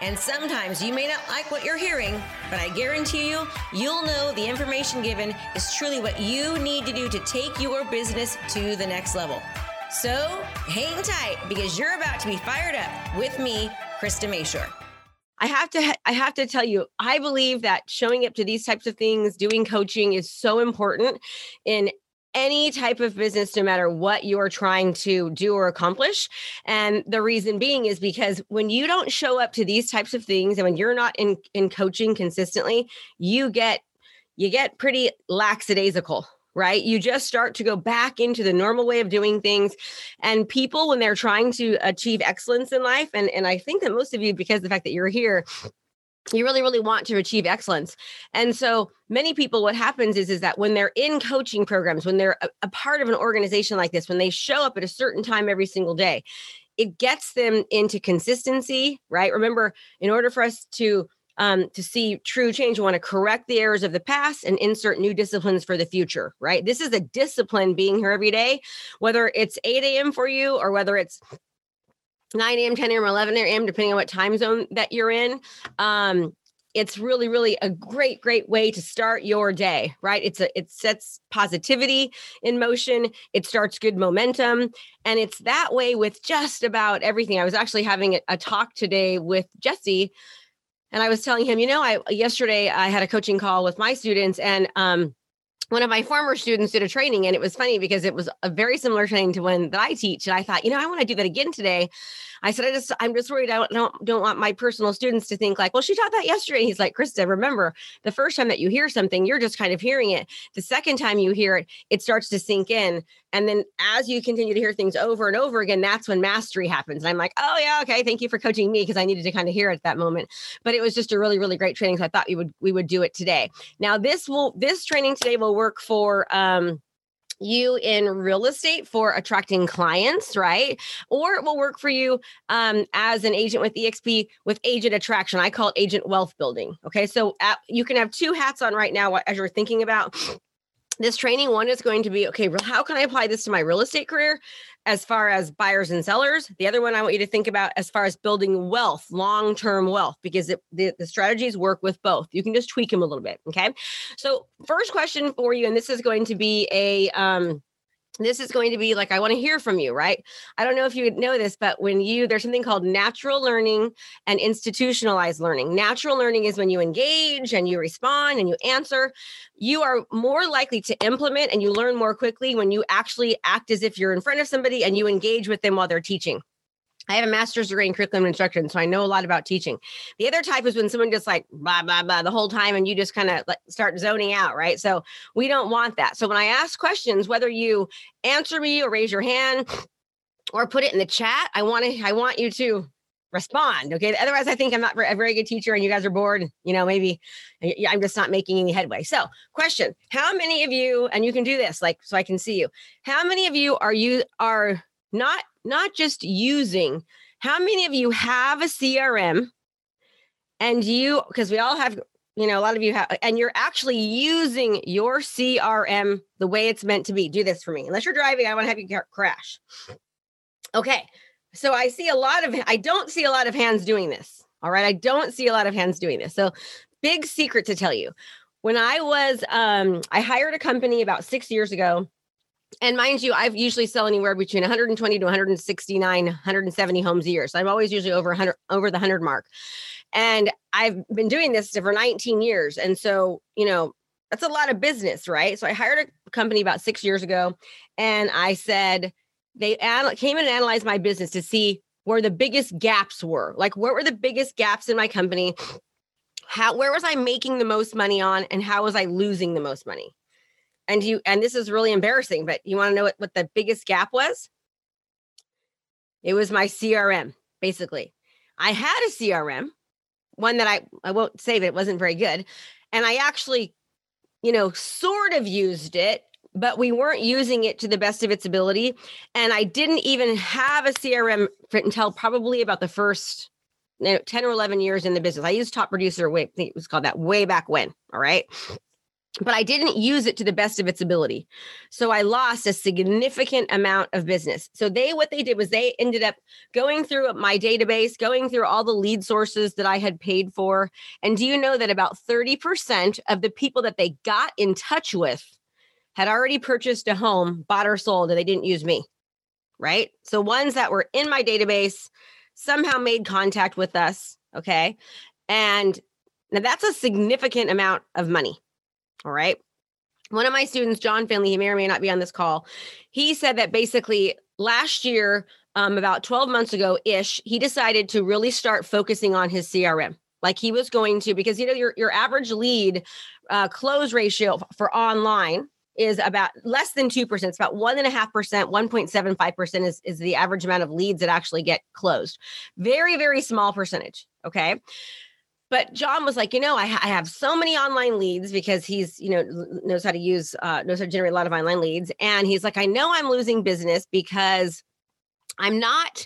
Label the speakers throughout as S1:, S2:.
S1: And sometimes you may not like what you're hearing, but I guarantee you, you'll know the information given is truly what you need to do to take your business to the next level. So hang tight because you're about to be fired up with me, Krista Mashore.
S2: I have to I have to tell you I believe that showing up to these types of things doing coaching is so important in any type of business, no matter what you're trying to do or accomplish. And the reason being is because when you don't show up to these types of things and when you're not in, in coaching consistently, you get you get pretty lackadaisical right? You just start to go back into the normal way of doing things. And people, when they're trying to achieve excellence in life, and, and I think that most of you, because the fact that you're here, you really really want to achieve excellence. And so many people what happens is is that when they're in coaching programs when they're a, a, part of an organization like this when they show up at a certain time every single day it gets them into consistency right? Remember in order for us to um, to see true change we want to correct the errors of the past and insert new disciplines for the future right? This is a discipline being here every day whether it's 8 a.m for you or whether it's 9 a.m., 10 a.m., 11 a.m., depending on what time zone that you're in. Um, it's really, really a great, great way to start your day, right? It's a it sets positivity in motion. It starts good momentum. And it's that way with just about everything. I was actually having a, talk today with Jesse, and I was telling him, you know, I yesterday I had a coaching call with my students, and um one of my former students did a training and it was funny because it was a very similar training to one that I teach. And I thought, you know, I want to do that again today. I said, I just, I'm just worried. I don't, don't want my personal students to think like, well, she taught that yesterday. He's like, Krista, remember the first time that you hear something, you're just kind of hearing it. The second time you hear it, it starts to sink in. And then as you continue to hear things over and over again, that's when mastery happens. And I'm like, oh yeah, okay. Thank you for coaching me because I needed to kind of hear it at that moment. But it was just a really, really great training. So I thought we would, we would do it today. Now this will, this training today will work for, um, you in real estate for attracting clients, right? Or it will work for you um, as an agent with EXP with agent attraction. I call it agent wealth building. Okay. So at, you can have two hats on right now as you're thinking about this training one is going to be okay how can i apply this to my real estate career as far as buyers and sellers? The other one i want you to think about as far as building wealth long-term wealth because it, the, the strategies work with both. You can just tweak them a little bit okay? So first question for you and this is going to be a um, this is going to be like i want to hear from you right? I don't know if you know this but when you there's something called natural learning and institutionalized learning. Natural learning is when you engage and you respond and you answer. You are more likely to implement and you learn more quickly when you actually act as if you're in front of somebody and you engage with them while they're teaching I have a master's degree in curriculum instruction, so I know a lot about teaching. The other type is when someone just like blah blah blah the whole time, and you just kind of like start zoning out, right? So we don't want that. So when I ask questions, whether you answer me or raise your hand or put it in the chat, I want to I want you to respond. Okay. Otherwise, I think I'm not a very good teacher, and you guys are bored. You know, maybe I'm just not making any headway. So, question: How many of you, and you can do this, like, so I can see you. How many of you are you are not not just using how many of you have a crm and you because we all have you know a lot of you have and you're actually using your crm the way it's meant to be. Do this for me. Unless you're driving i want to have you crash. Okay so i see a lot of i don't see a lot of hands doing this all right? I don't see a lot of hands doing this. So big secret to tell you. When i was um i hired a company about six years ago and mind you, I've usually sell anywhere between 120 to 169, 170 homes a year. So I'm always usually over 100 over the 100 mark. And I've been doing this for 19 years. And so, you know, that's a lot of business, right? So I hired a company about 6 years ago and I said they an- came and analyzed my business to see where the biggest gaps were. Like what were the biggest gaps in my company? How where was I making the most money on and how was I losing the most money? And you and this is really embarrassing but you want to know what, what the biggest gap was it was my crm basically i had a crm one that i i won't say it wasn't very good and i actually you know, sort of used it, but we weren't using it to the best of its ability. And I didn't even have a CRM until probably about the first you know, 10 or 11 years in the business. I used Top Producer way, it was called that way back when. All right but I didn't use it to the best of its ability. So I lost a significant amount of business. So they what they did was they ended up going through my database, going through all the lead sources that I had paid for. And do you know that about 30% of the people that they got in touch with had already purchased a home, bought or sold, and they didn't use me. Right? So ones that were in my database somehow made contact with us, okay? And now that's a significant amount of money all right. One of my students, John Finley, he may or may not be on this call. He said that basically last year, um, about 12 months ago ish, he decided to really start focusing on his CRM. Like he was going to, because you know, your, your average lead uh, close ratio for online is about less than 2%. It's about 1.5%, 1.75% is, is the average amount of leads that actually get closed. Very, very small percentage. Okay. But John was like, you know, I, I, have so many online leads because he's, you know, knows how to use, uh, knows how to generate a lot of online leads. And he's like, I know I'm losing business because I'm not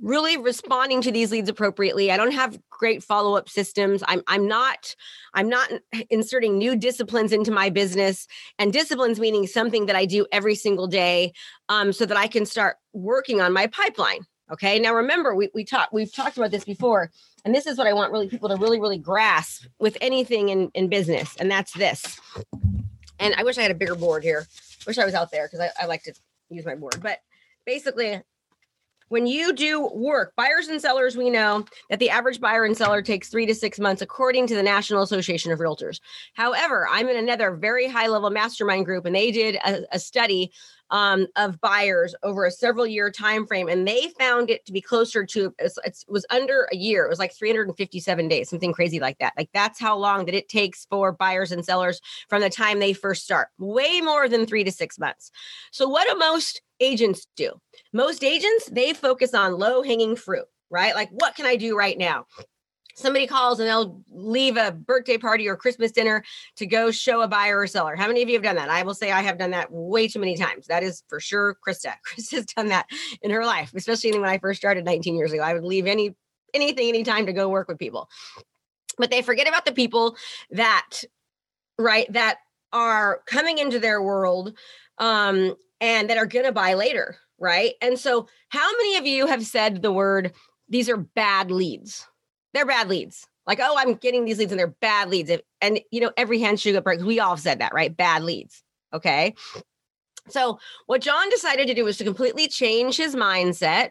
S2: really responding to these leads appropriately. I don't have great follow-up systems. I'm I'm not I'm not inserting new disciplines into my business and disciplines meaning something that I do every single day um, so that I can start working on my pipeline. Okay. Now remember, we we talked we've talked about this before, and this is what I want really people to really, really grasp with anything in, in business, and that's this. And I wish I had a bigger board here. Wish I was out there because I, I like to use my board. But basically, when you do work, buyers and sellers, we know that the average buyer and seller takes three to six months, according to the National Association of Realtors. However, I'm in another very high level mastermind group, and they did a, a study um, of buyers over a several year time frame, and they found it to be closer to it was under a year. It was like 357 days, something crazy like that. Like that's how long that it takes for buyers and sellers from the time they first start. Way more than three to six months. So what do most agents do? Most agents they focus on low hanging fruit, right? Like what can I do right now? somebody calls and they'll leave a birthday party or Christmas dinner to go show a buyer or seller. How many of you have done that? I will say I have done that way too many times. That is for sure Krista. Krista's done that in her life, especially when I first started 19 years ago. I would leave any anything anytime to go work with people. But they forget about the people that right that are coming into their world um and that are going to buy later, right? And so how many of you have said the word these are bad leads? they're bad leads. Like, oh, I'm getting these leads and they're bad leads. And, you know, every hand should go break. We all said that, right? Bad leads. Okay. So, what John decided to do was to completely change his mindset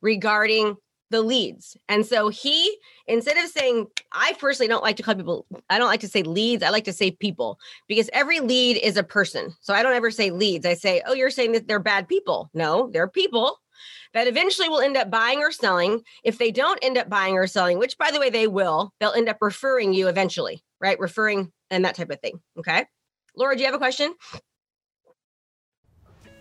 S2: regarding the leads. And so he, instead of saying, I personally don't like to call people, I don't like to say leads, I like to say people because every lead is a person. So I don't ever say leads. I say, oh, you're saying that they're bad people. No, they're people that eventually will end up buying or selling. If they don't end up buying or selling, which by the way, they will, they'll end up referring you eventually, right? Referring and that type of thing. Okay. Laura, do you have a question?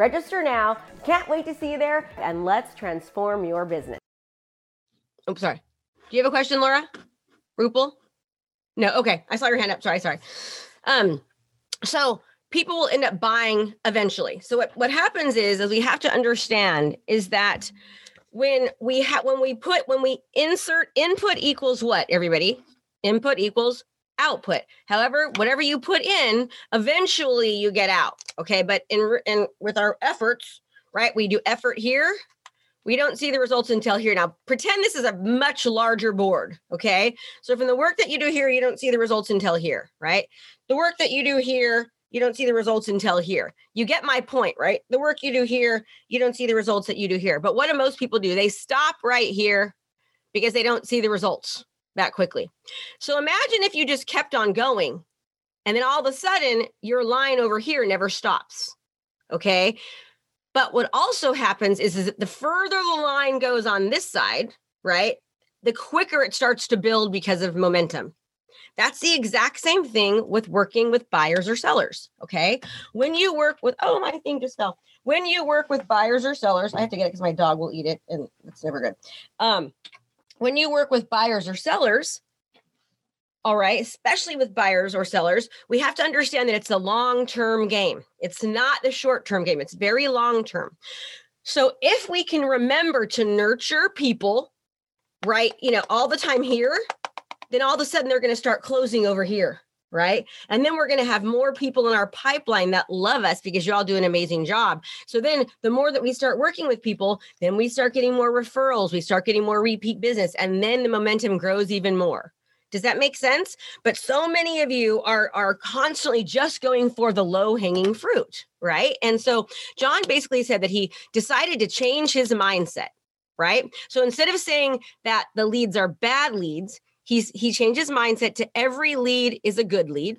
S3: Register now. Can't wait to see you there, and let's transform your business.
S2: Oh, sorry. Do you have a question, Laura? Rupal? No. Okay. I saw your hand up. Sorry. Sorry. Um, so people will end up buying eventually. So what, what happens is, is we have to understand is that when we have when we put when we insert input equals what everybody input equals output however whatever you put in eventually you get out okay but in in with our efforts right we do effort here we don't see the results until here now pretend this is a much larger board okay so from the work that you do here you don't see the results until here right the work that you do here you don't see the results until here. You get my point, right? The work you do here, you don't see the results that you do here. But what do most people do? They stop right here because they don't see the results that quickly. So imagine if you just kept on going And then all of a sudden, your line over here never stops. Okay. But what also happens is, is that the further the line goes on this side, right, the quicker it starts to build because of momentum. That's the exact same thing with working with buyers or sellers. Okay. When you work with, oh, my thing just fell. When you work with buyers or sellers, I have to get it because my dog will eat it and it's never good. Um, when you work with buyers or sellers, all right, especially with buyers or sellers, we have to understand that it's a long term game. It's not the short term game, it's very long term. So if we can remember to nurture people, right, you know, all the time here, then all of a sudden they're going to start closing over here. Right. And then we're going to have more people in our pipeline that love us because you all do an amazing job. So then the more that we start working with people, then we start getting more referrals, we start getting more repeat business, and then the momentum grows even more. Does that make sense? But so many of you are are constantly just going for the low hanging fruit, right? And so John basically said that he decided to change his mindset, right? So instead of saying that the leads are bad leads, he's he changed his mindset to every lead is a good lead